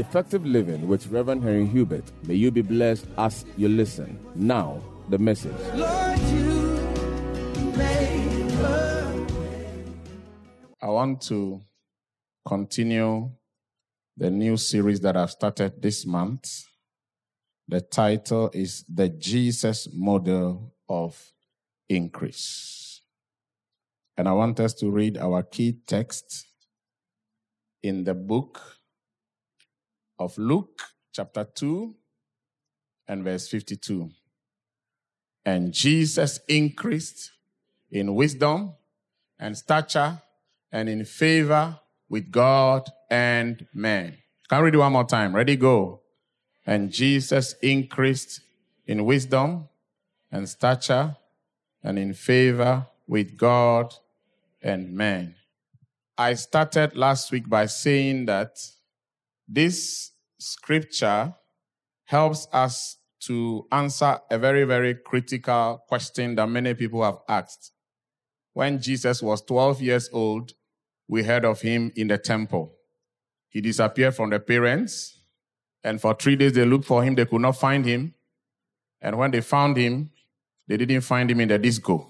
Effective Living with Reverend Henry Hubert. May you be blessed as you listen. Now, the message. Lord, I want to continue the new series that I've started this month. The title is The Jesus Model of Increase. And I want us to read our key text in the book of Luke, chapter 2, and verse 52. And Jesus increased in wisdom and stature and in favor with God and man. Can I read it one more time? Ready, go. And Jesus increased in wisdom and stature and in favor with God and man. I started last week by saying that this scripture helps us to answer a very, very critical question that many people have asked. When Jesus was 12 years old, we heard of him in the temple. He disappeared from the parents, and for three days they looked for him. They could not find him. And when they found him, they didn't find him in the disco.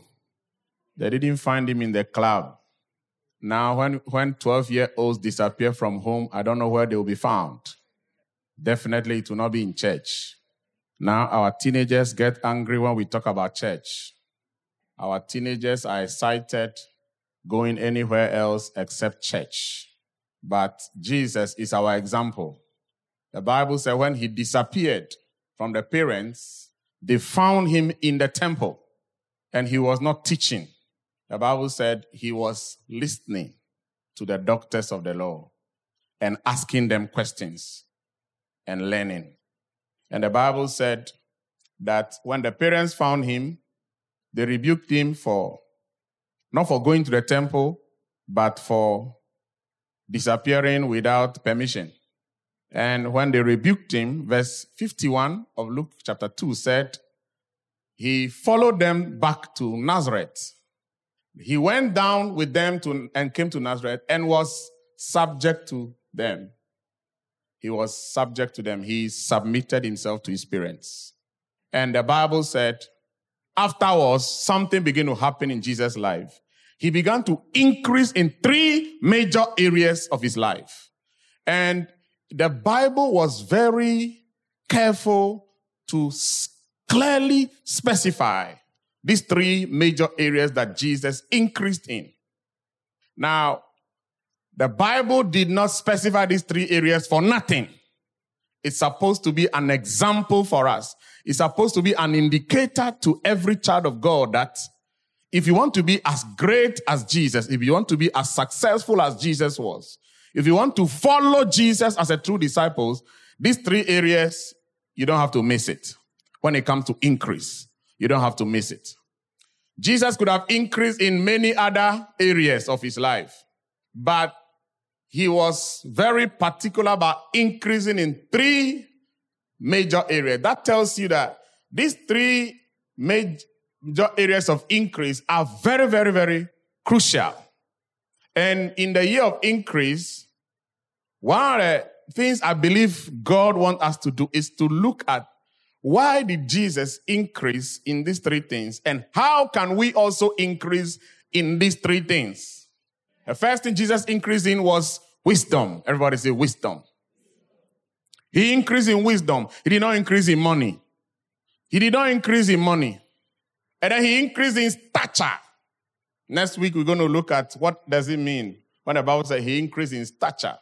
They didn't find him in the club. Now, when, when 12 year olds disappear from home, I don't know where they will be found. Definitely, it will not be in church. Now, our teenagers get angry when we talk about church. Our teenagers are excited going anywhere else except church. But Jesus is our example. The Bible said when he disappeared from the parents, they found him in the temple and he was not teaching. The Bible said he was listening to the doctors of the law and asking them questions and learning. And the Bible said that when the parents found him, they rebuked him for not for going to the temple, but for disappearing without permission. And when they rebuked him, verse 51 of Luke chapter 2 said, he followed them back to Nazareth. He went down with them to, and came to Nazareth and was subject to them. He was subject to them. He submitted himself to his parents. And the Bible said afterwards, something began to happen in Jesus' life. He began to increase in three major areas of his life. And the Bible was very careful to clearly specify these three major areas that Jesus increased in. Now, the Bible did not specify these three areas for nothing. It's supposed to be an example for us. It's supposed to be an indicator to every child of God that if you want to be as great as Jesus, if you want to be as successful as Jesus was, if you want to follow Jesus as a true disciple, these three areas, you don't have to miss it. When it comes to increase, you don't have to miss it. Jesus could have increased in many other areas of his life, but he was very particular about increasing in three major areas. That tells you that these three major areas of increase are very, very, very crucial. And in the year of increase, one of the things I believe God wants us to do is to look at why did Jesus increase in these three things? And how can we also increase in these three things? The first thing Jesus increased in was wisdom. Everybody say wisdom. He increased in wisdom. He did not increase in money. He did not increase in money. And then he increased in stature. Next week, we're going to look at what does it mean when the Bible says he increased in stature.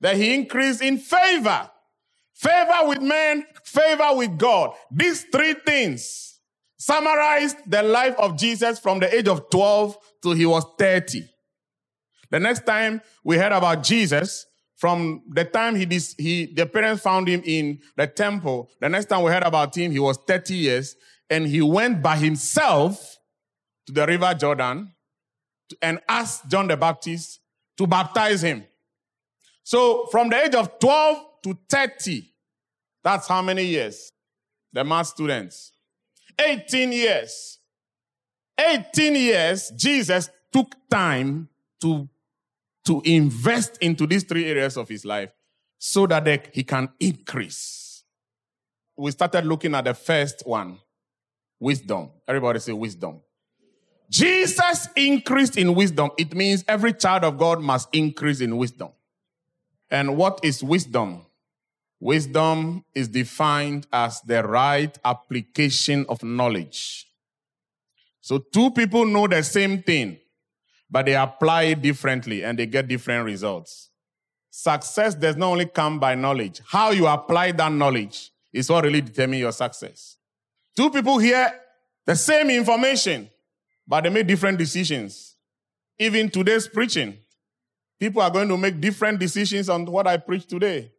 That he increased in favor. Favor with men, favor with God. These three things summarized the life of Jesus from the age of 12 till he was 30. The next time we heard about Jesus, from the time he, dis- he the parents found him in the temple, the next time we heard about him, he was 30 years and he went by himself to the river Jordan and asked John the Baptist to baptize him. So from the age of 12 to 30, that's how many years? The math students. 18 years. 18 years, Jesus took time to, to invest into these three areas of his life so that they, he can increase. We started looking at the first one wisdom. Everybody say wisdom. Jesus increased in wisdom. It means every child of God must increase in wisdom. And what is wisdom? Wisdom is defined as the right application of knowledge. So two people know the same thing, but they apply it differently and they get different results. Success does not only come by knowledge. How you apply that knowledge is what really determines your success. Two people hear the same information, but they make different decisions. Even today's preaching, people are going to make different decisions on what I preach today.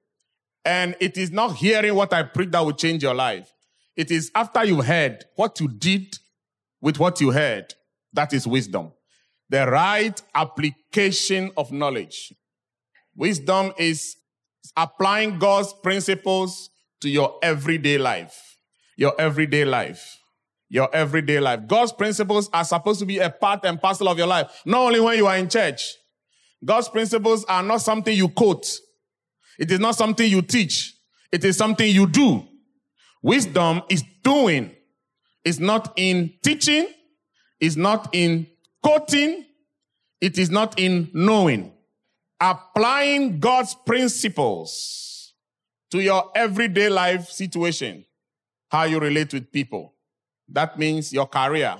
And it is not hearing what I preach that will change your life. It is after you've heard what you did with what you heard. That is wisdom. The right application of knowledge. Wisdom is applying God's principles to your everyday life. Your everyday life. Your everyday life. God's principles are supposed to be a part and parcel of your life, not only when you are in church. God's principles are not something you quote. It is not something you teach. It is something you do. Wisdom is doing. It's not in teaching. It's not in quoting. It is not in knowing applying God's principles to your everyday life situation, how you relate with people. That means your career,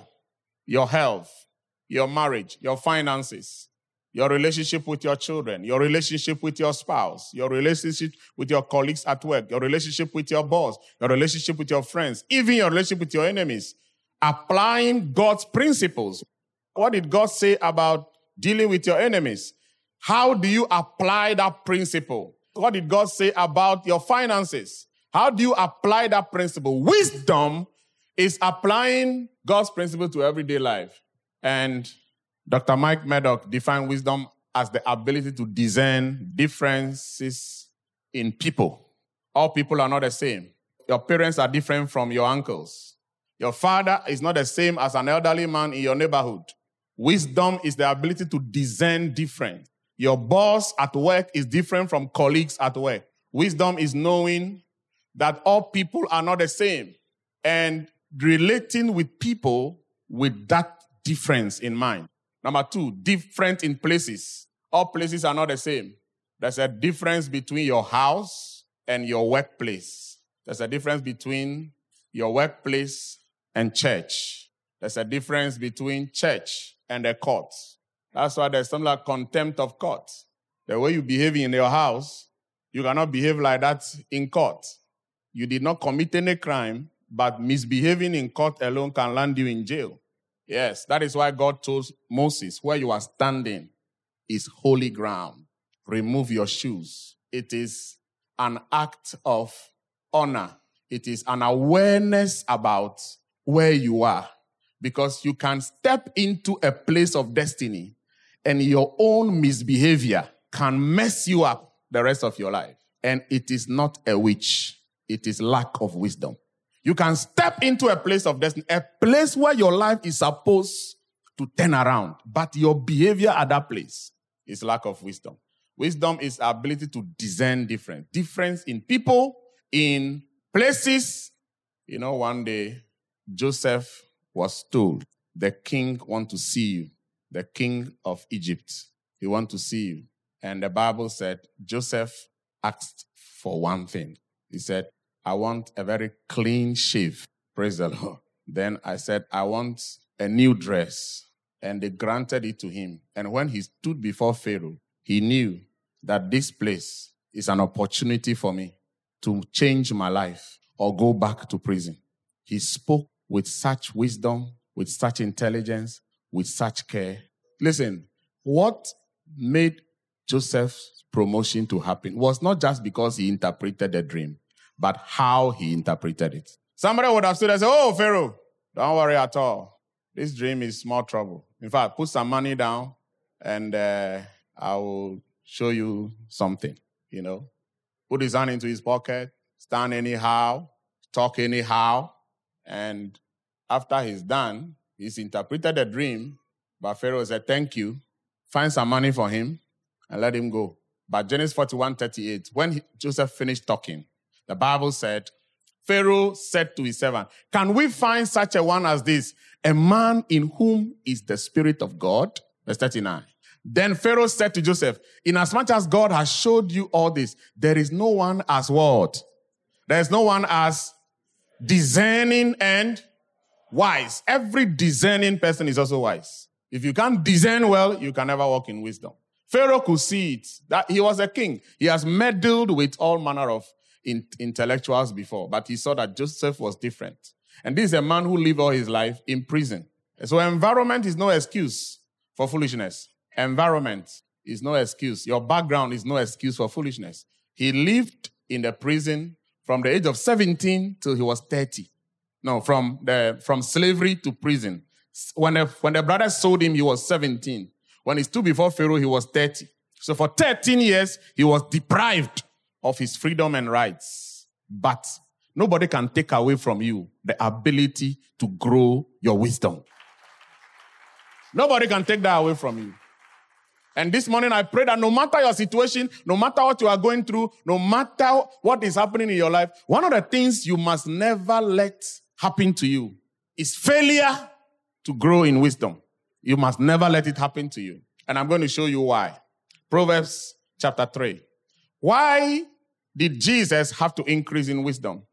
your health, your marriage, your finances, your relationship with your children, your relationship with your spouse, your relationship with your colleagues at work, your relationship with your boss, your relationship with your friends, even your relationship with your enemies. Applying God's principles. What did God say about dealing with your enemies? How do you apply that principle? What did God say about your finances? How do you apply that principle? Wisdom is applying God's principle to everyday life. And Dr. Mike Murdock defined wisdom as the ability to discern differences in people. All people are not the same. Your parents are different from your uncles. Your father is not the same as an elderly man in your neighborhood. Wisdom is the ability to discern difference. Your boss at work is different from colleagues at work. Wisdom is knowing that all people are not the same and relating with people with that difference in mind. Number two, different in places. All places are not the same. There's a difference between your house and your workplace. There's a difference between your workplace and church. There's a difference between church and the court. That's why there's something like contempt of court. The way you behave in your house, you cannot behave like that in court. You did not commit any crime, but misbehaving in court alone can land you in jail. Yes, that is why God told Moses, where you are standing is holy ground. Remove your shoes. It is an act of honor. It is an awareness about where you are because you can step into a place of destiny and your own misbehavior can mess you up the rest of your life. And it is not a witch, it is lack of wisdom. You can step into a place of destiny, a place where your life is supposed to turn around, but your behavior at that place is lack of wisdom. Wisdom is ability to discern difference, difference in people, in places. You know, one day Joseph was told, the king want to see you the king of Egypt. He want to see you. And the Bible said Joseph asked for one thing. He said, I want a very clean shave. Praise the Lord. Then I said, I want a new dress. And they granted it to him. And when he stood before Pharaoh, he knew that this place is an opportunity for me to change my life or go back to prison. He spoke with such wisdom, with such intelligence, with such care. Listen, what made Joseph's promotion to happen was not just because he interpreted the dream, but how he interpreted it. Somebody would have stood and said, Oh, Pharaoh, don't worry at all. This dream is small trouble. In fact, put some money down and uh, I will show you something, you know. Put his hand into his pocket, stand anyhow, talk anyhow. And after he's done, He's interpreted the dream, but Pharaoh said, Thank you. Find some money for him and let him go. But Genesis 41 38, when he, Joseph finished talking, the Bible said, Pharaoh said to his servant, Can we find such a one as this, a man in whom is the Spirit of God? Verse 39. Then Pharaoh said to Joseph, Inasmuch as God has showed you all this, there is no one as what? There is no one as discerning and wise. Every discerning person is also wise. If you can't discern well, you can never walk in wisdom. Pharaoh could see it that he was a king. He has meddled with all manner of in, intellectuals before, but he saw that Joseph was different. And this is a man who lived all his life in prison. So environment is no excuse for foolishness. Environment is no excuse. Your background is no excuse for foolishness. He lived in the prison from the age of 17 till he was 30. No, from the from slavery to prison. When the, when the brothers sold him, he was 17. When he stood before Pharaoh, he was 30. So for 13 years, he was deprived of his freedom and rights. But nobody can take away from you the ability to grow your wisdom. Nobody can take that away from you. And this morning I pray that no matter your situation, no matter what you are going through, no matter what is happening in your life, one of the things you must never let happen to you is failure to grow in wisdom. You must never let it happen to you. And I'm going to show you why. Proverbs chapter 3. Why did Jesus have to increase in wisdom?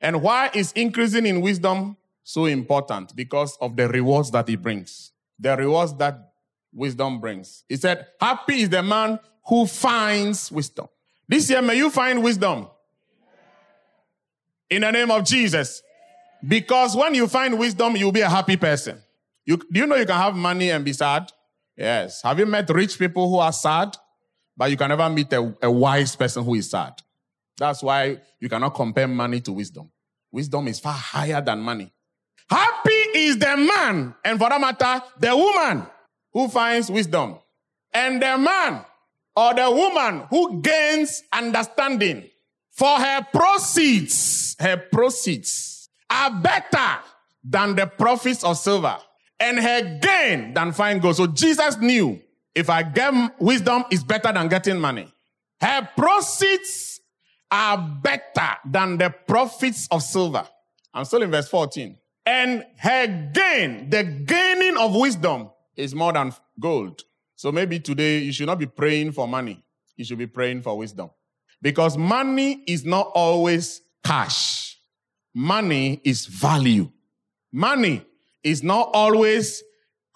And why is increasing in wisdom so important? Because of the rewards that he brings. The rewards that wisdom brings. He said, Happy is the man who finds wisdom. This year, may you find wisdom. In the name of Jesus. Because when you find wisdom, you'll be a happy person. You, do you know you can have money and be sad? Yes. Have you met rich people who are sad? But you can never meet a, a wise person who is sad. That's why you cannot compare money to wisdom. Wisdom is far higher than money. Happy is the man, and for that matter, the woman who finds wisdom, and the man or the woman who gains understanding. For her proceeds, her proceeds are better than the profits of silver, and her gain than fine gold. So Jesus knew if I get wisdom, is better than getting money. Her proceeds are better than the profits of silver. I'm still in verse 14. And her gain, the gaining of wisdom, is more than gold. So maybe today you should not be praying for money. You should be praying for wisdom. Because money is not always cash. Money is value. Money is not always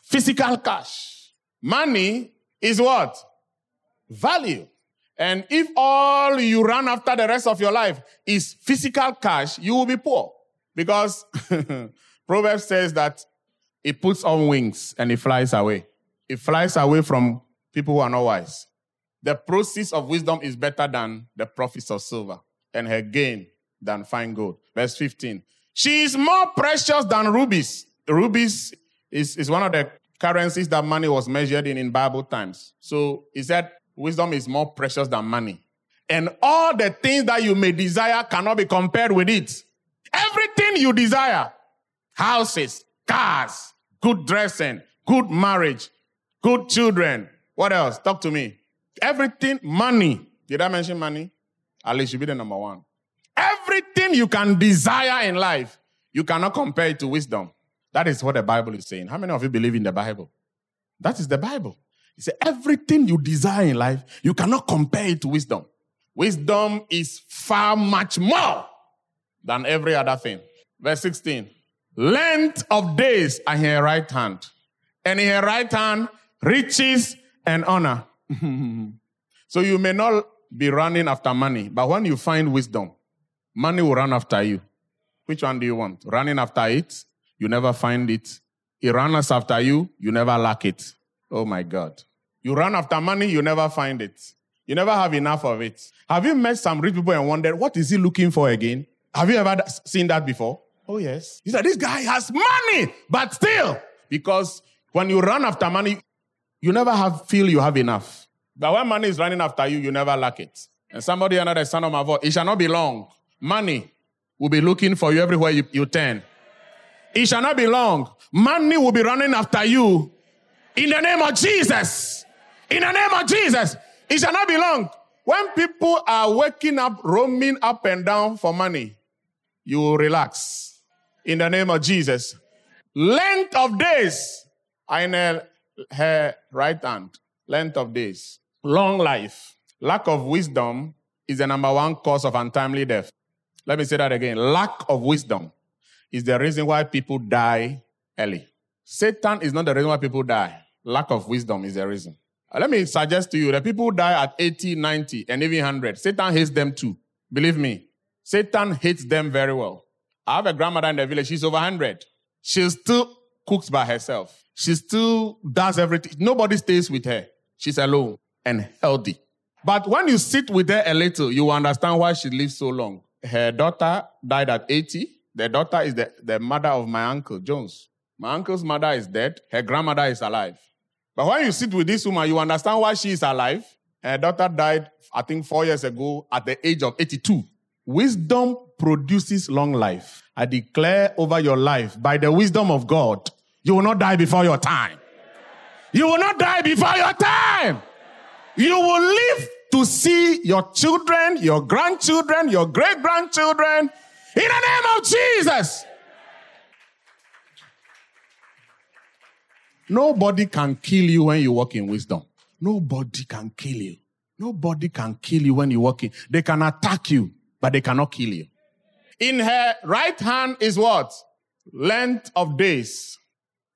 physical cash. Money is what? Value. And if all you run after the rest of your life is physical cash, you will be poor. Because Proverbs says that it puts on wings and it flies away. It flies away from people who are not wise. The process of wisdom is better than the profits of silver, and her gain than fine gold. Verse 15. She is more precious than rubies. Rubies is, is one of the currencies that money was measured in in Bible times. So he said, wisdom is more precious than money. And all the things that you may desire cannot be compared with it. Everything you desire, houses, cars, good dressing, good marriage, good children. What else? Talk to me. Everything, money. Did I mention money? At least you be the number one. Everything you can desire in life, you cannot compare it to wisdom. That is what the Bible is saying. How many of you believe in the Bible? That is the Bible. He said, everything you desire in life, you cannot compare it to wisdom. Wisdom is far much more than every other thing. Verse 16. Length of days are in her right hand, and in her right hand, riches and honor. so you may not be running after money, but when you find wisdom, money will run after you. Which one do you want? Running after it, you never find it. It runs after you, you never lack it. Oh my God. You run after money, you never find it. You never have enough of it. Have you met some rich people and wondered, what is he looking for again? Have you ever seen that before? Oh, yes. He said, This guy has money, but still, because when you run after money, you never have feel you have enough. But when money is running after you, you never lack it. And somebody under the sound of my voice, it shall not be long. Money will be looking for you everywhere you, you turn. It shall not be long. Money will be running after you in the name of Jesus. In the name of Jesus. It shall not be long. When people are waking up, roaming up and down for money, you will relax. In the name of Jesus. Length of days in her, her right hand. Length of days. Long life. Lack of wisdom is the number one cause of untimely death. Let me say that again. Lack of wisdom is the reason why people die early. Satan is not the reason why people die. Lack of wisdom is the reason. Uh, let me suggest to you that people die at 80, 90, and even 100. Satan hates them too. Believe me. Satan hates them very well. I have a grandmother in the village. She's over 100. She still cooks by herself. She still does everything. Nobody stays with her. She's alone and healthy. But when you sit with her a little, you understand why she lives so long. Her daughter died at 80. The daughter is the, the mother of my uncle, Jones. My uncle's mother is dead. Her grandmother is alive. But when you sit with this woman, you understand why she is alive. Her daughter died, I think, four years ago at the age of 82. Wisdom produces long life. I declare over your life, by the wisdom of God, you will not die before your time. You will not die before your time. You will live to see your children, your grandchildren, your great grandchildren in the name of Jesus. Nobody can kill you when you walk in wisdom. Nobody can kill you. Nobody can kill you when you walk in. They can attack you, but they cannot kill you. In her right hand is what? Length of days.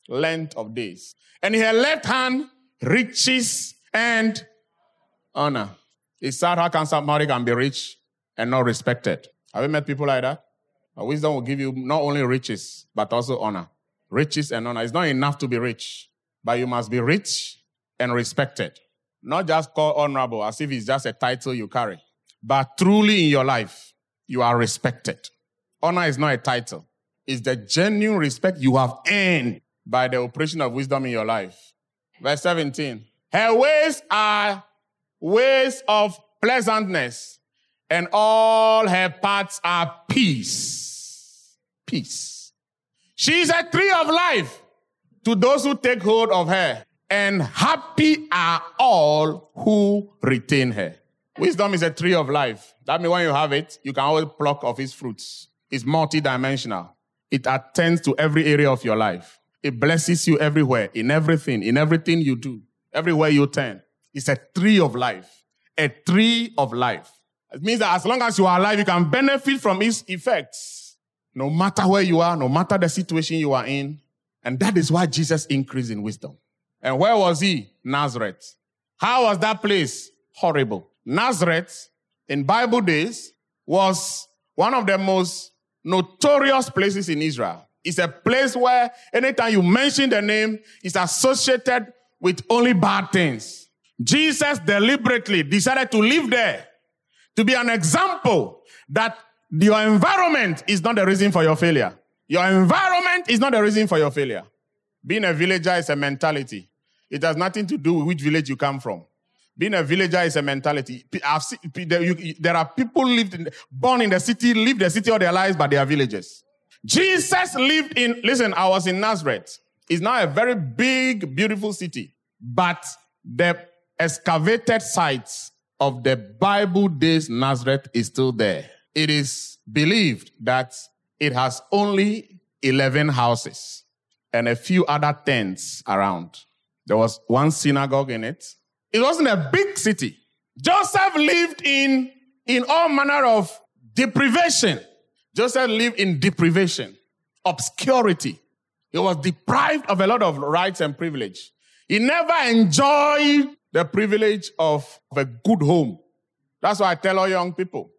Length of days. And in her left hand, riches and honor. It's sad how can somebody can be rich and not respected. Have you met people like that? wisdom will give you not only riches, but also honor. Riches and honor. It's not enough to be rich, but you must be rich and respected. Not just called honorable as if it's just a title you carry, but truly in your life, you are respected. Honor is not a title. It's the genuine respect you have earned by the operation of wisdom in your life. Verse 17. Her ways are ways of pleasantness, and all her paths are peace. Peace. She is a tree of life to those who take hold of her, and happy are all who retain her. Wisdom is a tree of life. That means when you have it, you can always pluck of its fruits. It's multidimensional. It attends to every area of your life. It blesses you everywhere, in everything, in everything you do, everywhere you turn. It's a tree of life. A tree of life. It means that as long as you are alive, you can benefit from its effects. No matter where you are, no matter the situation you are in. And that is why Jesus increased in wisdom. And where was he? Nazareth. How was that place? Horrible. Nazareth, in Bible days, was one of the most notorious places in Israel. It's a place where anytime you mention the name, it's associated with only bad things. Jesus deliberately decided to live there to be an example that your environment is not the reason for your failure. Your environment is not the reason for your failure. Being a villager is a mentality. It has nothing to do with which village you come from. Being a villager is a mentality. Seen, there are people lived in, born in the city, live the city all their lives, but they are villagers. Jesus lived in, listen, I was in Nazareth. It's now a very big, beautiful city, but the excavated sites of the Bible days Nazareth is still there. It is believed that it has only 11 houses and a few other tents around. There was one synagogue in it. It wasn't a big city. Joseph lived in, in all manner of deprivation. Joseph lived in deprivation, obscurity. He was deprived of a lot of rights and privilege. He never enjoyed the privilege of a good home. That's why I tell all young people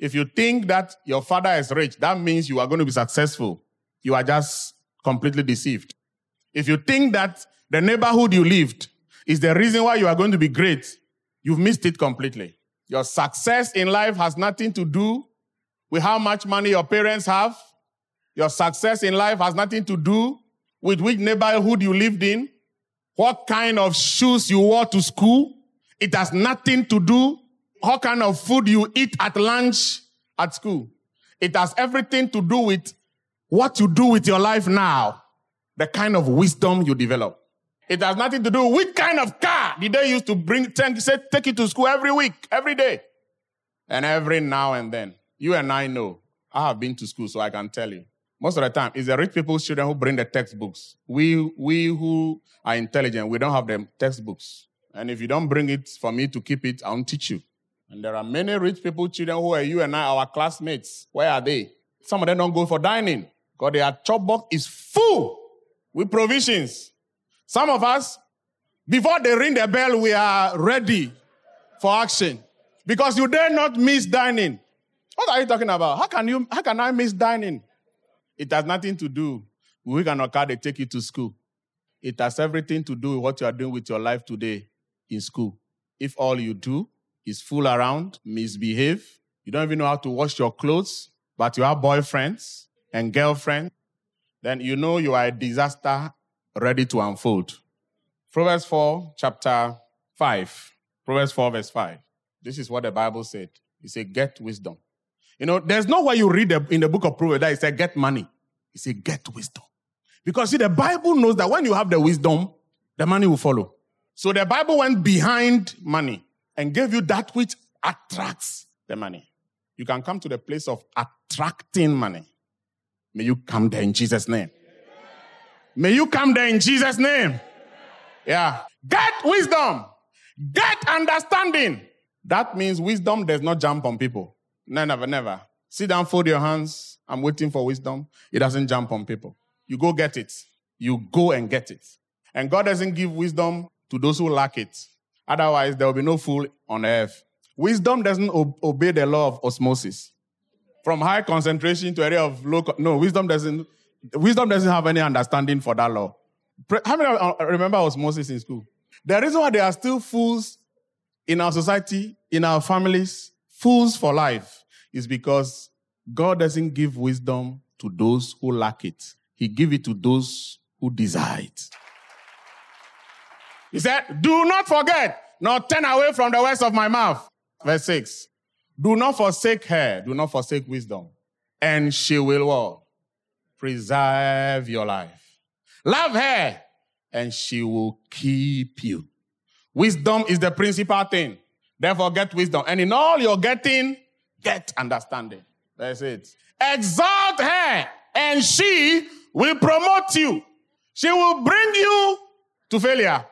if you think that your father is rich, that means you are going to be successful. You are just completely deceived. If you think that the neighborhood you lived is the reason why you are going to be great, you've missed it completely. Your success in life has nothing to do with how much money your parents have. Your success in life has nothing to do with which neighborhood you lived in what kind of shoes you wore to school. It has nothing to do what kind of food you eat at lunch at school. It has everything to do with what you do with your life now, the kind of wisdom you develop. It has nothing to do with which kind of car did they used to bring, take, take it to school every week, every day. And every now and then. You and I know. I have been to school, so I can tell you. Most of the time, it's the rich people's children who bring the textbooks. We, we who are intelligent, we don't have the textbooks. And if you don't bring it for me to keep it, I won't teach you. And there are many rich people, children who are you and I, our classmates. Where are they? Some of them don't go for dining because their chop box is full with provisions. Some of us, before they ring the bell, we are ready for action. Because you dare not miss dining. What are you talking about? How can you how can I miss dining? It has nothing to do with which car they take you to school. It has everything to do with what you are doing with your life today in school. If all you do is fool around, misbehave, you don't even know how to wash your clothes, but you have boyfriends and girlfriends, then you know you are a disaster ready to unfold. Proverbs 4, chapter 5. Proverbs 4, verse 5. This is what the Bible said. It said, Get wisdom. You know, there's no way you read in the book of Proverbs that it said, Get money. It said, Get wisdom. Because see, the Bible knows that when you have the wisdom, the money will follow. So the Bible went behind money and gave you that which attracts the money. You can come to the place of attracting money. May you come there in Jesus' name. May you come there in Jesus' name. Yeah. Get wisdom. Get understanding. That means wisdom does not jump on people. No, never, never. Sit down, fold your hands. I'm waiting for wisdom. It doesn't jump on people. You go get it. You go and get it. And God doesn't give wisdom to those who lack it. Otherwise, there will be no fool on earth. Wisdom doesn't obey the law of osmosis. From high concentration to area of low. no, wisdom doesn't Wisdom doesn't have any understanding for that law. How many uh, remember osmosis in school? The reason why there are still fools in our society, in our families, fools for life, is because God doesn't give wisdom to those who lack it. He gives it to those who desire it. He said, Do not forget, nor turn away from the words of my mouth. Verse 6. Do not forsake her, do not forsake wisdom, and she will what? preserve your life. Love her, and she will keep you. Wisdom is the principal thing. Therefore, get wisdom. And in all you're getting, get understanding. That's it. Exalt her, and she will promote you. She will bring you to failure.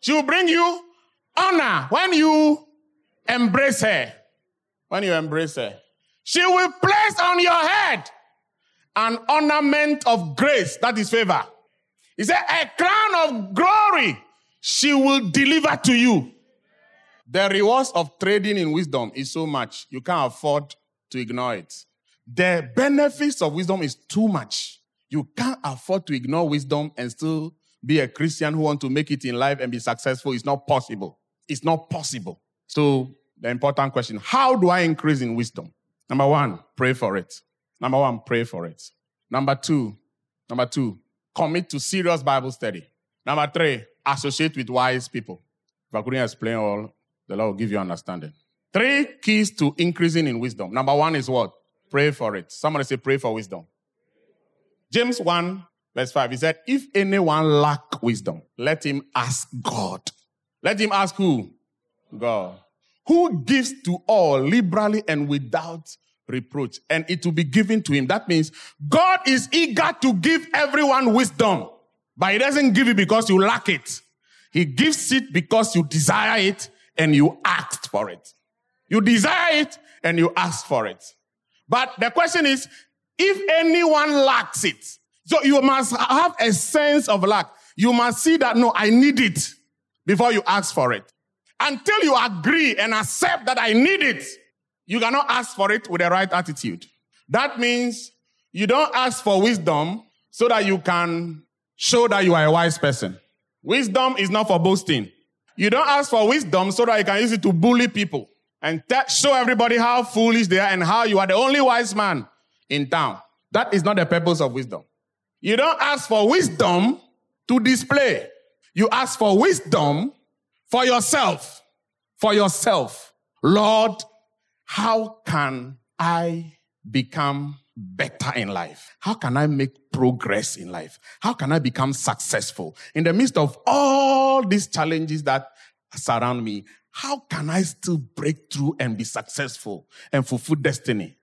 She will bring you honor when you embrace her. When you embrace her, she will place on your head an ornament of grace, that is favor. He said, a crown of glory she will deliver to you. The rewards of trading in wisdom is so much, you can't afford to ignore it. The benefits of wisdom is too much. You can't afford to ignore wisdom and still be a Christian who want to make it in life and be successful. It's not possible. It's not possible. So the important question, how do I increase in wisdom? Number one, pray for it. Number one, pray for it. Number two, number two, commit to serious Bible study. Number three, associate with wise people. If I couldn't explain all, the Lord will give you understanding. Three keys to increasing in wisdom. Number one is what? Pray for it. Somebody say, pray for wisdom. James 1, verse 5, he said, If anyone lack wisdom, let him ask God. Let him ask who? God. Who gives to all liberally and without reproach, and it will be given to him. That means God is eager to give everyone wisdom, but He doesn't give it because you lack it. He gives it because you desire it and you asked for it. You desire it and you ask for it. But the question is, if anyone lacks it, so you must have a sense of lack. You must see that, no, I need it before you ask for it. Until you agree and accept that I need it, you cannot ask for it with the right attitude. That means you don't ask for wisdom so that you can show that you are a wise person. Wisdom is not for boasting. You don't ask for wisdom so that you can use it to bully people and show everybody how foolish they are and how you are the only wise man in town. That is not the purpose of wisdom. You don't ask for wisdom to display. You ask for wisdom for yourself. For yourself. Lord, how can I become better in life? How can I make progress in life? How can I become successful? In the midst of all these challenges that surround me, how can I still break through and be successful and fulfill destiny?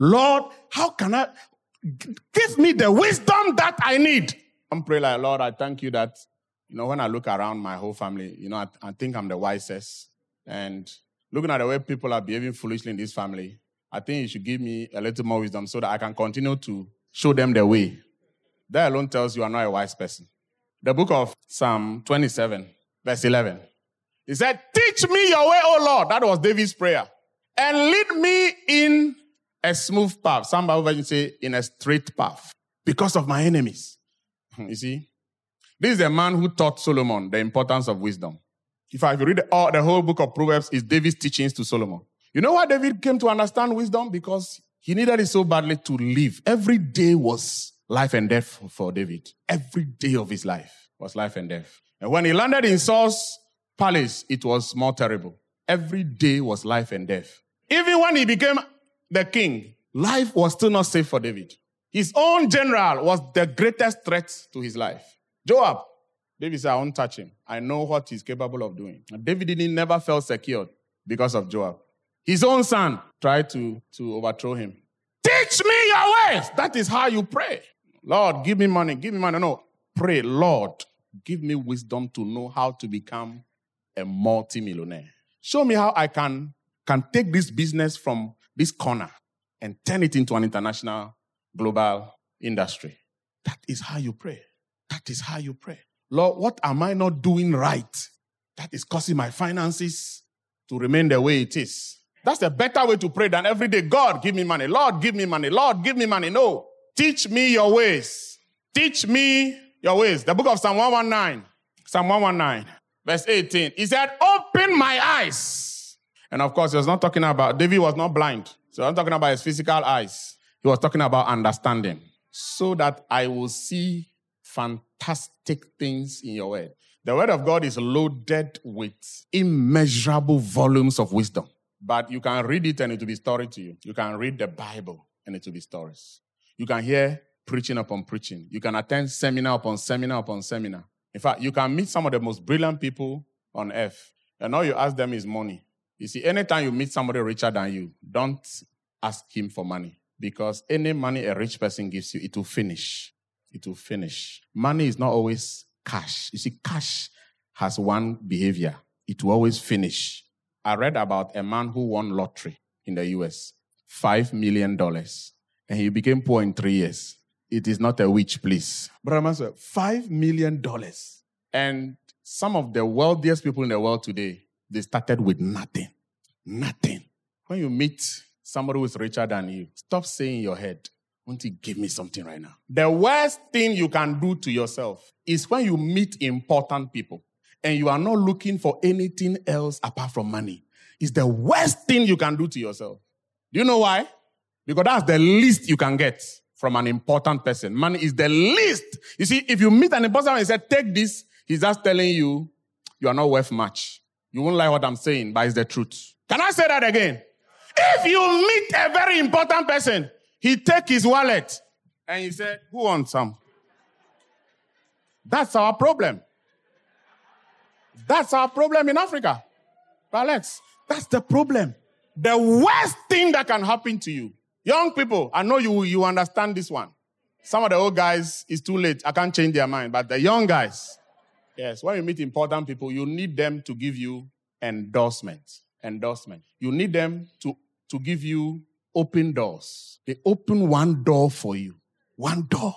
Lord, how can I give me the wisdom that I need? I'm praying like, Lord, I thank you that, you know, when I look around my whole family, you know, I, I think I'm the wisest. And looking at the way people are behaving foolishly in this family, I think you should give me a little more wisdom so that I can continue to show them the way. That alone tells you are not a wise person. The book of Psalm 27, verse 11. He said, Teach me your way, O Lord. That was David's prayer. And lead me in a smooth path. Some Bible versions say in a straight path because of my enemies. You see, this is a man who taught Solomon the importance of wisdom. If I read all, the whole book of Proverbs, is David's teachings to Solomon. You know why David came to understand wisdom? Because he needed it so badly to live. Every day was life and death for David. Every day of his life was life and death. And when he landed in Saul's palace, it was more terrible. Every day was life and death. Even when he became the king, life was still not safe for David. His own general was the greatest threat to his life. Joab, David said, I won't touch him. I know what he's capable of doing. And David didn't, never felt secured because of Joab. His own son tried to, to overthrow him. Teach me your ways. That is how you pray. Lord, give me money. Give me money. No, pray, Lord, give me wisdom to know how to become a multimillionaire. Show me how I can, can take this business from this corner and turn it into an international global industry. That is how you pray. That is how you pray. Lord, what am I not doing right that is causing my finances to remain the way it is? That's a better way to pray than every day. God, give me money. Lord, give me money. Lord, give me money. No. Teach me your ways. Teach me your ways. The book of Psalm 119. Psalm 119, verse 18. He said, Open my eyes. And of course, he was not talking about, David was not blind. So I'm talking about his physical eyes. He was talking about understanding. So that I will see fantastic things in your word. The word of God is loaded with immeasurable volumes of wisdom. But you can read it and it will be story to you. You can read the Bible and it will be stories. You can hear preaching upon preaching. You can attend seminar upon seminar upon seminar. In fact, you can meet some of the most brilliant people on earth, and all you ask them is money. You see, anytime you meet somebody richer than you, don't ask him for money because any money a rich person gives you, it will finish. It will finish. Money is not always cash. You see, cash has one behavior. It will always finish. I read about a man who won lottery in the US, $5 million, and he became poor in three years. It is not a witch, please. Brother $5 million. And some of the wealthiest people in the world today, they started with nothing. Nothing. When you meet somebody who is richer than you, stop saying in your head, won't you give me something right now? The worst thing you can do to yourself is when you meet important people and you are not looking for anything else apart from money. It's the worst thing you can do to yourself. Do you know why? Because that's the least you can get from an important person. Money is the least. You see, if you meet an important person and say, take this, he's just telling you, you are not worth much. You won't like what I'm saying, but it's the truth. Can I say that again? If you meet a very important person, he take his wallet and he said, who wants some? That's our problem. That's our problem in Africa. Alex, that's the problem. The worst thing that can happen to you. Young people, I know you, you understand this one. Some of the old guys, it's too late. I can't change their mind. But the young guys, yes, when you meet important people, you need them to give you endorsement. Endorsement. You need them to, to give you open doors. They open one door for you. One door.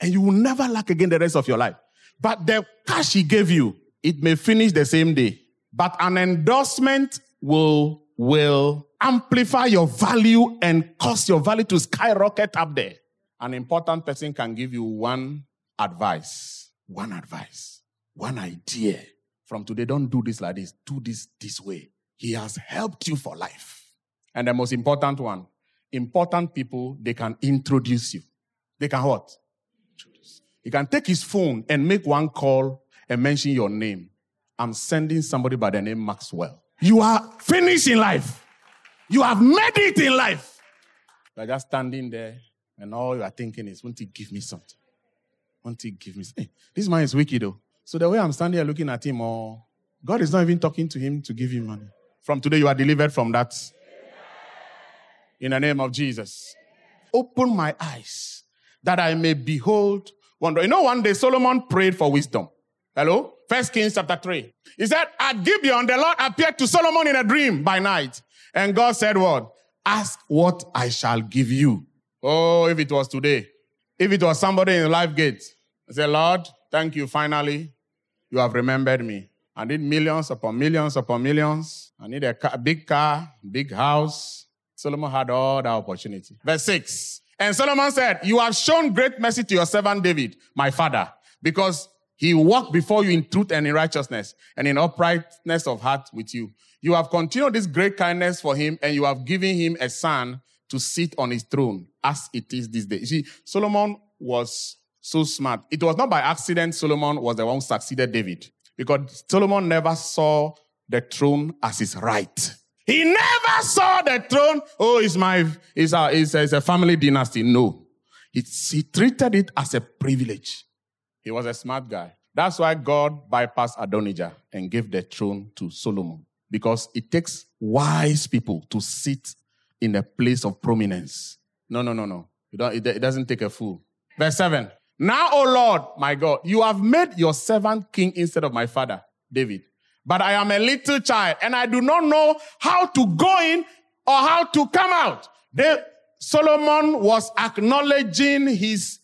And you will never lack again the rest of your life. But the cash he gave you, it may finish the same day. But an endorsement will, will amplify your value and cause your value to skyrocket up there. An important person can give you one advice, one advice, one idea. From today, don't do this like this, do this this way. He has helped you for life. And the most important one, important people, they can introduce you. They can what? Introduce. He can take his phone and make one call and mention your name. I'm sending somebody by the name Maxwell. You are finished in life. You have made it in life. You're just standing there, and all you are thinking is, won't he give me something? Won't he give me something? Hey, this man is wicked, though. So the way I'm standing here looking at him, oh, God is not even talking to him to give him money. From today, you are delivered from that. In the name of Jesus. Open my eyes that I may behold wonder. You know, one day Solomon prayed for wisdom. Hello? First Kings chapter 3. He said, At Gibeon, the Lord appeared to Solomon in a dream by night. And God said, What? Ask what I shall give you. Oh, if it was today. If it was somebody in the life gate. I said, Lord, thank you. Finally, you have remembered me. I need millions upon millions upon millions. I need a car, big car, big house. Solomon had all the opportunity. Verse 6. And Solomon said, You have shown great mercy to your servant David, my father, because he walked before you in truth and in righteousness and in uprightness of heart with you. You have continued this great kindness for him and you have given him a son to sit on his throne as it is this day. You see, Solomon was so smart. It was not by accident Solomon was the one who succeeded David because Solomon never saw the throne as his right. He never saw the throne. Oh, it's my, it's a, it's a, it's a family dynasty. No. He, he treated it as a privilege. He was a smart guy. That's why God bypassed Adonijah and gave the throne to Solomon. Because it takes wise people to sit in a place of prominence. No, no, no, no. It, it doesn't take a fool. Verse 7. Now, O Lord, my God, you have made your servant king instead of my father, David. But I am a little child and I do not know how to go in or how to come out. The, Solomon was acknowledging his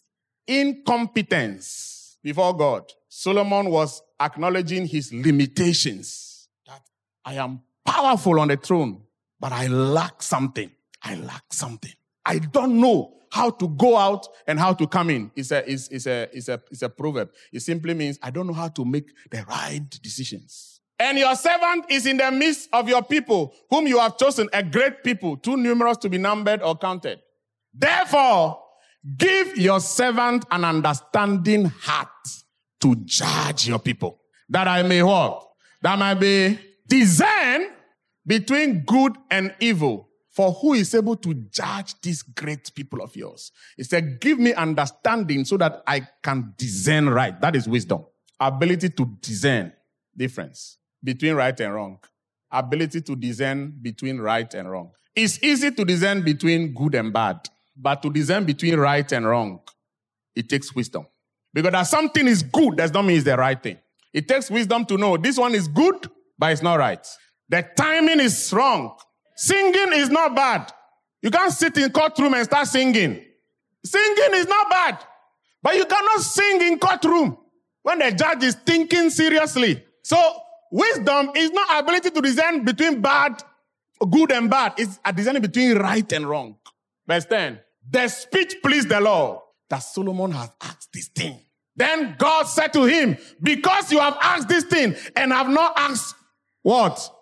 incompetence before God. Solomon was acknowledging his limitations. That I am powerful on the throne, but I lack something. I lack something. I don't know how to go out and how to come in. It's a, it's, it's a, it's a, it's a proverb. It simply means I don't know how to make the right decisions. And your servant is in the midst of your people, whom you have chosen, a great people, too numerous to be numbered or counted. Therefore, give your servant an understanding heart to judge your people, that I may what? That I may discern between good and evil. For who is able to judge these great people of yours? He said, Give me understanding so that I can discern right. That is wisdom. Ability to discern difference between right and wrong. Ability to discern between right and wrong. It's easy to discern between good and bad, but to discern between right and wrong, it takes wisdom. Because that something is good does not mean it's the right thing. It takes wisdom to know this one is good, but it's not right. The timing is wrong. Singing is not bad. You can't sit in courtroom and start singing. Singing is not bad. But you cannot sing in courtroom when the judge is thinking seriously. So Wisdom is not ability to discern between bad, good and bad. It's a discerning between right and wrong. Verse 10. The speech pleased the Lord that Solomon has asked this thing. Then God said to him, because you have asked this thing and have not asked what?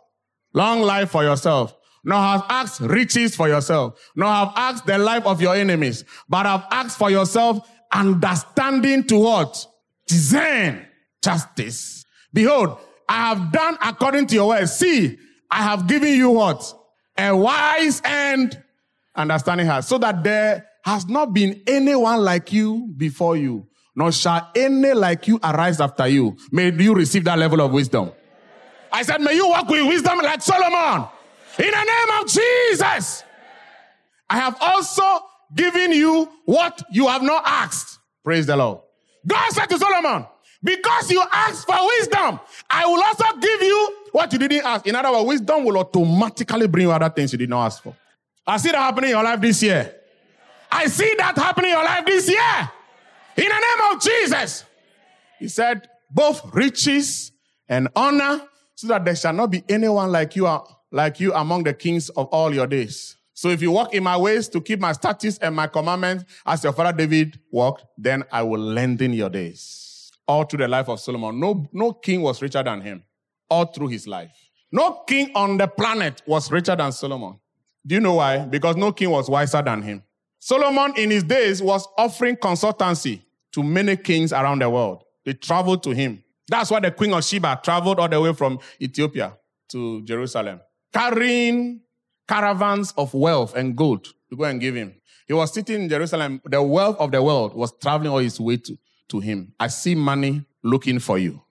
Long life for yourself, nor have asked riches for yourself, nor have asked the life of your enemies, but have asked for yourself understanding to what? Discern justice. Behold, I have done according to your word. See, I have given you what? A wise and understanding heart. So that there has not been anyone like you before you, nor shall any like you arise after you. May you receive that level of wisdom. I said, may you walk with wisdom like Solomon. In the name of Jesus. I have also given you what you have not asked. Praise the Lord. God said to Solomon, because you asked for wisdom, I will also give you what you didn't ask. In other words, wisdom will automatically bring you other things you did not ask for. I see that happening in your life this year. I see that happening in your life this year. In the name of Jesus. He said, both riches and honor, so that there shall not be anyone like you, like you among the kings of all your days. So if you walk in my ways to keep my statutes and my commandments as your father David walked, then I will lengthen your days all through the life of Solomon. No, no king was richer than him all through his life. No king on the planet was richer than Solomon. Do you know why? Because no king was wiser than him. Solomon in his days was offering consultancy to many kings around the world. They traveled to him. That's why the queen of Sheba traveled all the way from Ethiopia to Jerusalem, carrying caravans of wealth and gold to go and give him. He was sitting in Jerusalem. The wealth of the world was traveling all his way to, to him. I see money looking for you.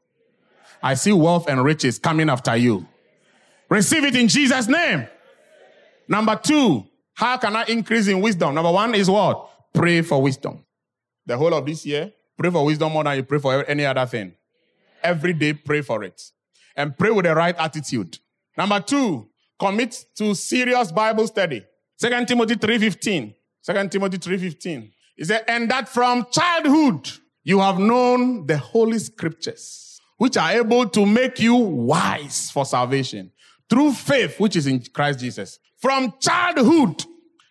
I see wealth and riches coming after you. Receive it in Jesus' name. Number two, how can I increase in wisdom? Number one is what? Pray for wisdom. The whole of this year, pray for wisdom more than you pray for any other thing. Every day, pray for it. And pray with the right attitude. Number two, commit to serious Bible study. 2 Timothy 3.15. 2 Timothy 3.15. He said, and that from childhood you have known the holy scriptures, which are able to make you wise for salvation through faith, which is in Christ Jesus. From childhood,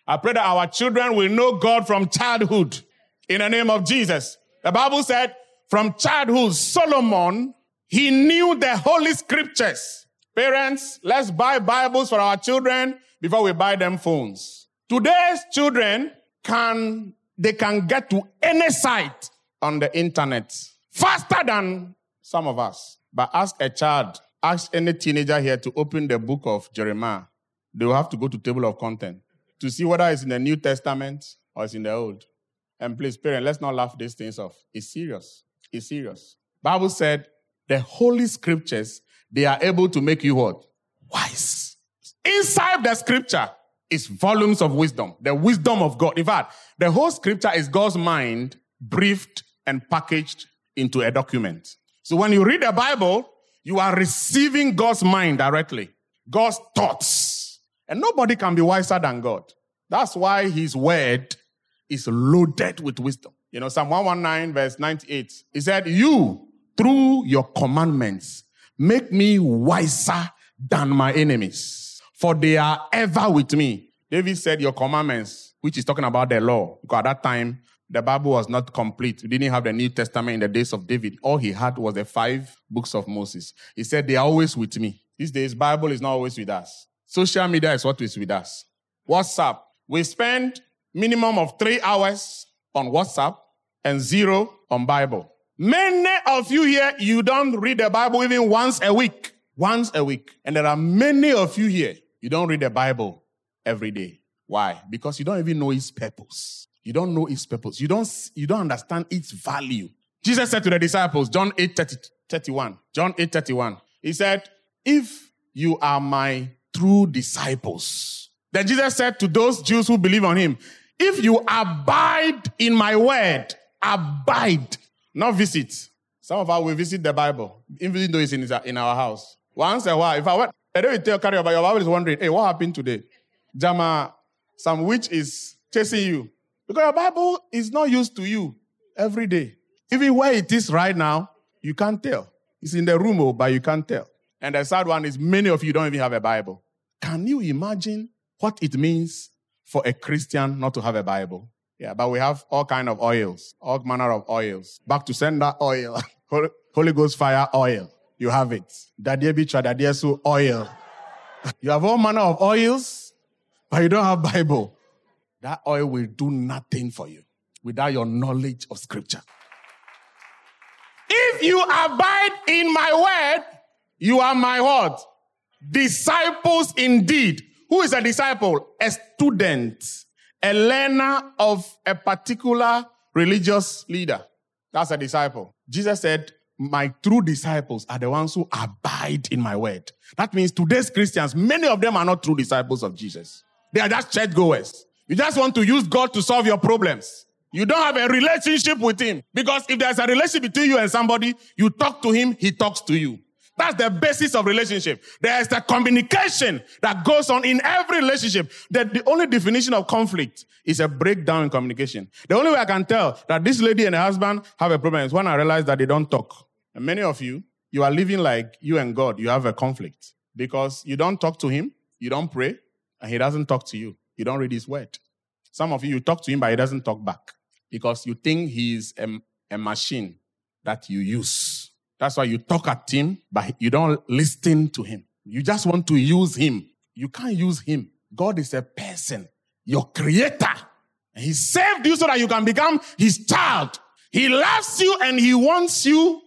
I pray that our children will know God from childhood in the name of Jesus. The Bible said, from childhood, Solomon, he knew the holy scriptures. Parents, let's buy Bibles for our children before we buy them phones. Today's children can, they can get to any site on the internet faster than some of us. But ask a child, ask any teenager here to open the book of Jeremiah. They will have to go to table of content to see whether it's in the New Testament or it's in the Old. And please, parents, let's not laugh these things off. It's serious. It's serious. Bible said the holy scriptures, they are able to make you what? Wise. Inside the scripture is volumes of wisdom, the wisdom of God. In fact, the whole scripture is God's mind briefed and packaged into a document. So when you read the Bible, you are receiving God's mind directly, God's thoughts. And nobody can be wiser than God. That's why his word is loaded with wisdom. You know, Psalm 119, verse 98, he said, You, through your commandments, make me wiser than my enemies, for they are ever with me. David said, Your commandments, which is talking about the law, because at that time, the Bible was not complete. We didn't have the New Testament in the days of David. All he had was the five books of Moses. He said, They are always with me. These days, Bible is not always with us. Social media is what is with us. WhatsApp. We spend minimum of three hours on WhatsApp and zero on Bible. Many of you here, you don't read the Bible even once a week. Once a week. And there are many of you here, you don't read the Bible every day. Why? Because you don't even know its purpose. You don't know its purpose. You don't, you don't understand its value. Jesus said to the disciples, John 8 30, 31. John 8 31. He said, If you are my true disciples. Then Jesus said to those Jews who believe on him, If you abide in my word, abide, not visit. Some of us will visit the Bible, even though it's in, in our house. Once a while, if I went, I don't tell carry about your Bible is wondering, hey, what happened today? Jama, some witch is chasing you. Because your Bible is not used to you every day. Even where it is right now, you can't tell. It's in the room, oh, but you can't tell. And the sad one is many of you don't even have a Bible. Can you imagine what it means for a Christian not to have a Bible? Yeah, but we have all kind of oils, all manner of oils. Back to send that oil, Holy Ghost fire oil. You have it. Daddy so oil. You have all manner of oils, but you don't have Bible that oil will do nothing for you without your knowledge of scripture. If you abide in my word, you are my what? Disciples indeed. Who is a disciple? A student, a learner of a particular religious leader. That's a disciple. Jesus said, my true disciples are the ones who abide in my word. That means today's Christians, many of them are not true disciples of Jesus. They are just churchgoers. You just want to use God to solve your problems. You don't have a relationship with Him. Because if there's a relationship between you and somebody, you talk to Him, He talks to you. That's the basis of relationship. There is the communication that goes on in every relationship. That the only definition of conflict is a breakdown in communication. The only way I can tell that this lady and her husband have a problem is when I realize that they don't talk. And many of you, you are living like you and God, you have a conflict because you don't talk to Him, you don't pray, and He doesn't talk to you. You don't read his word. Some of you, you talk to him, but he doesn't talk back because you think he's a, a machine that you use. That's why you talk at him, but you don't listen to him. You just want to use him. You can't use him. God is a person, your creator. He saved you so that you can become his child. He loves you and he wants you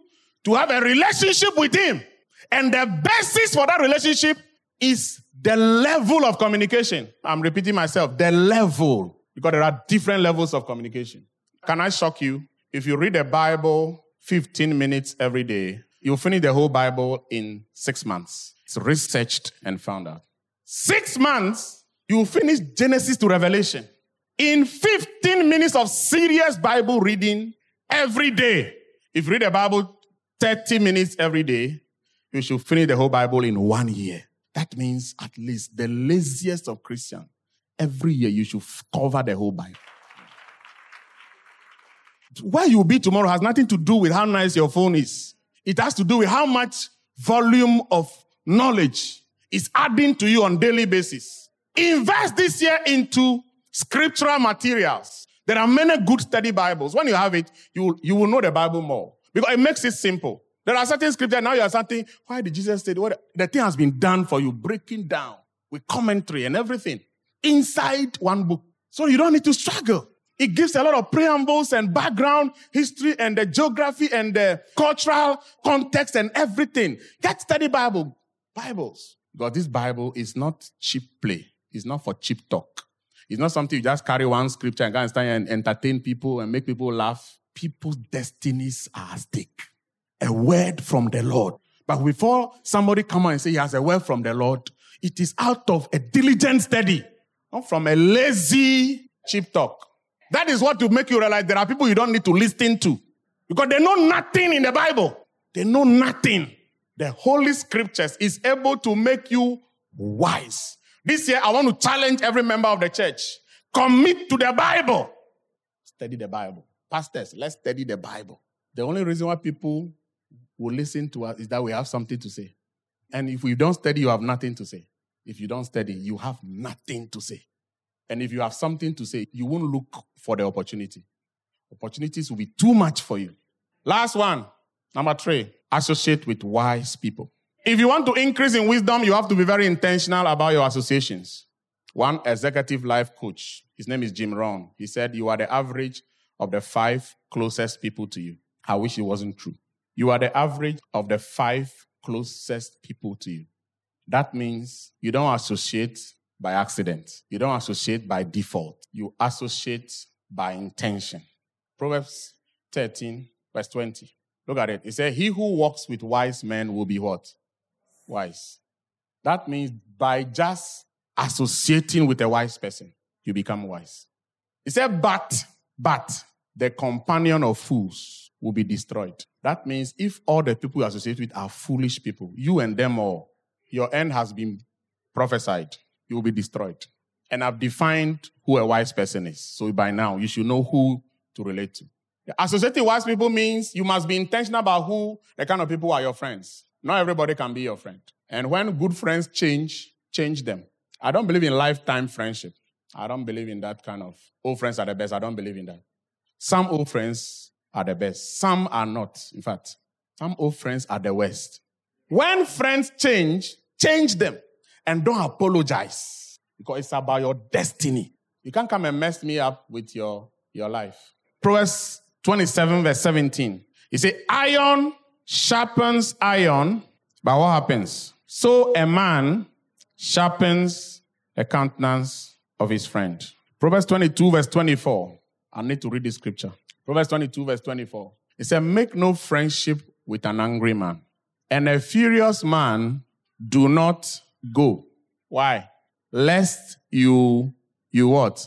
to have a relationship with him. And the basis for that relationship is the level of communication. I'm repeating myself, the level, because there are different levels of communication. Can I shock you? If you read the Bible 15 minutes every day, you'll finish the whole Bible in six months. It's researched and found out. Six months, you'll finish Genesis to Revelation. In 15 minutes of serious Bible reading every day. If you read the Bible 30 minutes every day, you should finish the whole Bible in one year. That means at least the laziest of Christians, every year you should cover the whole Bible. Where you'll be tomorrow has nothing to do with how nice your phone is. It has to do with how much volume of knowledge is adding to you on daily basis. Invest this year into scriptural materials. There are many good study Bibles. When you have it, you will, you will know the Bible more because it makes it simple. There are certain scriptures now you are saying, why did Jesus say what the thing has been done for you, breaking down with commentary and everything inside one book. So you don't need to struggle. It gives a lot of preambles and background history and the geography and the cultural context and everything. Get study Bible, Bibles. Because this Bible is not cheap play. It's not for cheap talk. It's not something you just carry one scripture and go and stand and entertain people and make people laugh. People's destinies are at stake a word from the Lord. But before somebody come out and say he has a word from the Lord, it is out of a diligent study, not from a lazy cheap talk. That is what will make you realize there are people you don't need to listen to because they know nothing in the Bible. They know nothing. The Holy Scriptures is able to make you wise. This year, I want to challenge every member of the church. Commit to the Bible. Study the Bible. Pastors, let's study the Bible. The only reason why people will listen to us is that we have something to say. And if we don't study, you have nothing to say. If you don't study, you have nothing to say. And if you have something to say, you won't look for the opportunity. Opportunities will be too much for you. Last one, number three, associate with wise people. If you want to increase in wisdom, you have to be very intentional about your associations. One executive life coach, his name is Jim Rohn, he said, You are the average of the five closest people to you. I wish it wasn't true. You are the average of the five closest people to you. That means you don't associate by accident. You don't associate by default. You associate by intention. Proverbs 13, verse 20. Look at it. It says, He who walks with wise men will be what? Wise. That means by just associating with a wise person, you become wise. It said, But, but, the companion of fools will be destroyed. That means if all the people you associate with are foolish people, you and them all, your end has been prophesied. You will be destroyed. And I've defined who a wise person is. So by now, you should know who to relate to. Associating wise people means you must be intentional about who the kind of people are your friends. Not everybody can be your friend. And when good friends change, change them. I don't believe in lifetime friendship. I don't believe in that kind of old friends are the best. I don't believe in that. Some old friends are the best. Some are not. In fact, some old friends are the worst. When friends change, change them and don't apologize because it's about your destiny. You can't come and mess me up with your, your life. Proverbs 27, verse 17. He said, Iron sharpens iron, but what happens? So a man sharpens the countenance of his friend. Proverbs 22, verse 24. I need to read this scripture. Proverbs 22, verse 24. It said, Make no friendship with an angry man, and a furious man do not go. Why? Lest you, you what?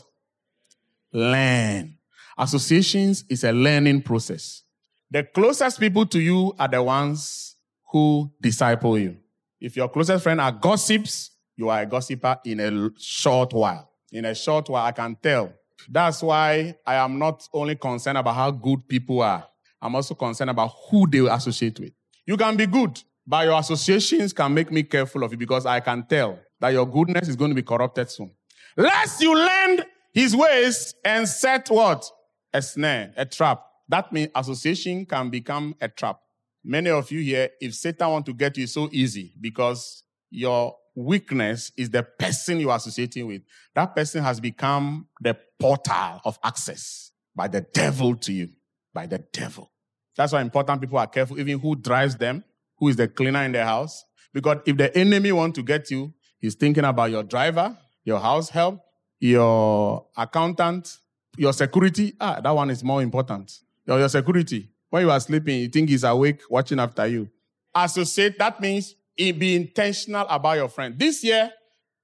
Learn. Associations is a learning process. The closest people to you are the ones who disciple you. If your closest friend are gossips, you are a gossiper in a short while. In a short while, I can tell that's why I am not only concerned about how good people are, I'm also concerned about who they associate with. You can be good, but your associations can make me careful of you because I can tell that your goodness is going to be corrupted soon. Lest you learn his ways and set what? A snare, a trap. That means association can become a trap. Many of you here, if Satan want to get you, so easy because your weakness is the person you are associating with. That person has become the portal of access by the devil to you. By the devil. That's why important people are careful, even who drives them, who is the cleaner in the house. Because if the enemy want to get you, He's thinking about your driver, your house help, your accountant, your security. Ah, that one is more important. Your, your security. When you are sleeping, you think he's awake watching after you. Associate, that means be intentional about your friend. This year,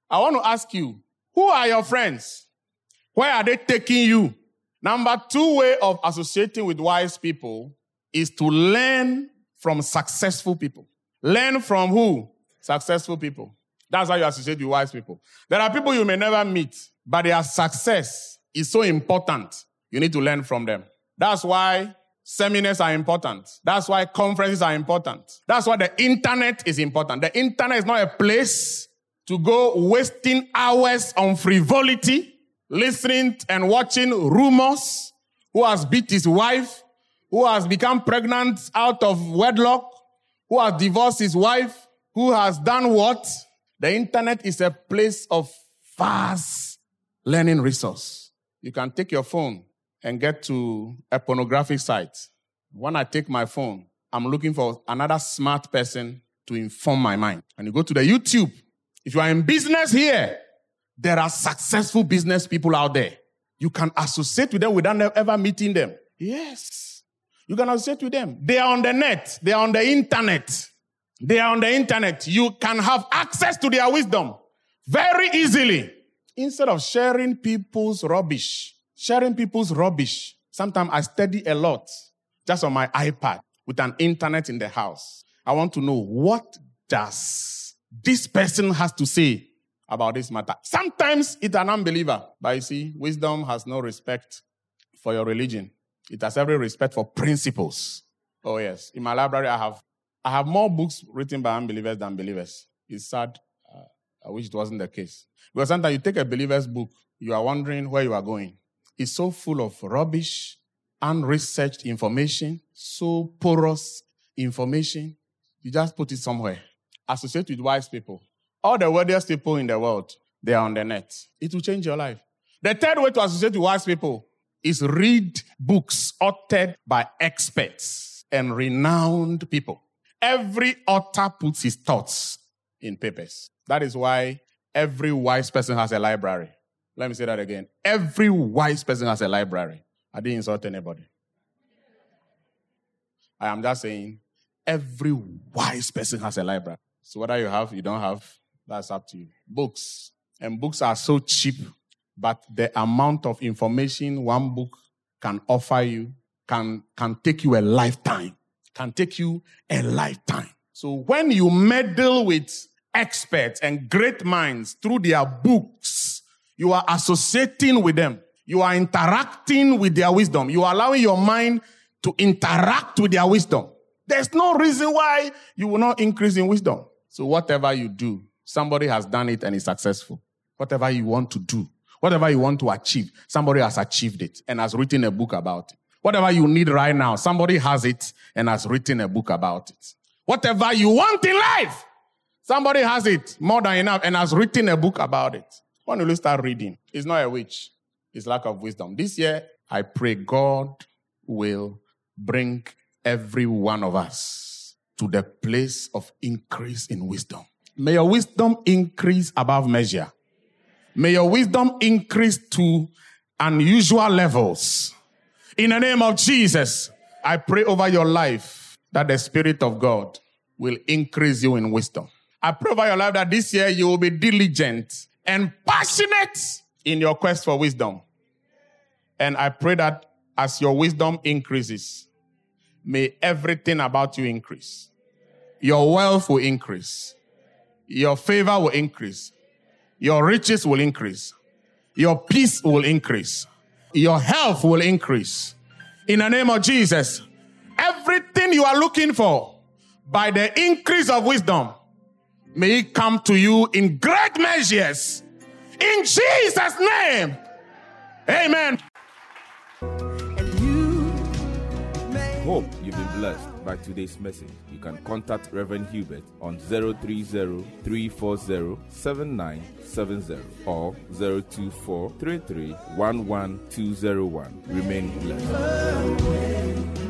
I want to ask you, who are your friends? Where are they taking you? Number two way of associating with wise people is to learn from successful people. Learn from who? Successful people. That's how you associate with wise people. There are people you may never meet, but their success is so important. You need to learn from them. That's why seminars are important. That's why conferences are important. That's why the internet is important. The internet is not a place to go wasting hours on frivolity, listening and watching rumors, who has beat his wife, who has become pregnant out of wedlock, who has divorced his wife, who has done what? The internet is a place of fast learning resource. You can take your phone and get to a pornographic site. When I take my phone, I'm looking for another smart person to inform my mind. And you go to the YouTube. If you are in business here, there are successful business people out there. You can associate with them without ever meeting them. Yes. You can associate with them. They are on the net. They are on the internet. They are on the internet. You can have access to their wisdom very easily. Instead of sharing people's rubbish, sharing people's rubbish. Sometimes I study a lot just on my iPad with an internet in the house. I want to know what does this person has to say about this matter. Sometimes it's an unbeliever, but you see, wisdom has no respect for your religion. It has every respect for principles. Oh yes, in my library I have I have more books written by unbelievers than believers. It's sad. Uh, I wish it wasn't the case. Because sometimes you take a believer's book, you are wondering where you are going. It's so full of rubbish, unresearched information, so porous information. You just put it somewhere. Associate with wise people. All the wealthiest people in the world, they are on the net. It will change your life. The third way to associate with wise people is read books authored by experts and renowned people. Every author puts his thoughts in papers. That is why every wise person has a library. Let me say that again. Every wise person has a library. I didn't insult anybody. I am just saying every wise person has a library. So whether you have, you don't have, that's up to you. Books. And books are so cheap, but the amount of information one book can offer you can, can take you a lifetime can take you a lifetime. So when you meddle with experts and great minds through their books, you are associating with them. You are interacting with their wisdom. You are allowing your mind to interact with their wisdom. There's no reason why you will not increase in wisdom. So whatever you do, somebody has done it and is successful. Whatever you want to do, whatever you want to achieve, somebody has achieved it and has written a book about it. Whatever you need right now, somebody has it and has written a book about it. Whatever you want in life, somebody has it more than enough and has written a book about it. When will you start reading, it's not a witch, it's lack of wisdom. This year, I pray God will bring every one of us to the place of increase in wisdom. May your wisdom increase above measure. May your wisdom increase to unusual levels. In the name of Jesus, I pray over your life that the Spirit of God will increase you in wisdom. I pray over your life that this year you will be diligent and passionate in your quest for wisdom. And I pray that as your wisdom increases, may everything about you increase. Your wealth will increase. Your favor will increase. Your riches will increase. Your peace will increase your health will increase. In the name of Jesus, everything you are looking for by the increase of wisdom, may it come to you in great measures. In Jesus' name, amen. Hope you've been blessed by today's message. Can contact Reverend Hubert on 030-340-7970 or 024-33-11201. Remain blessed.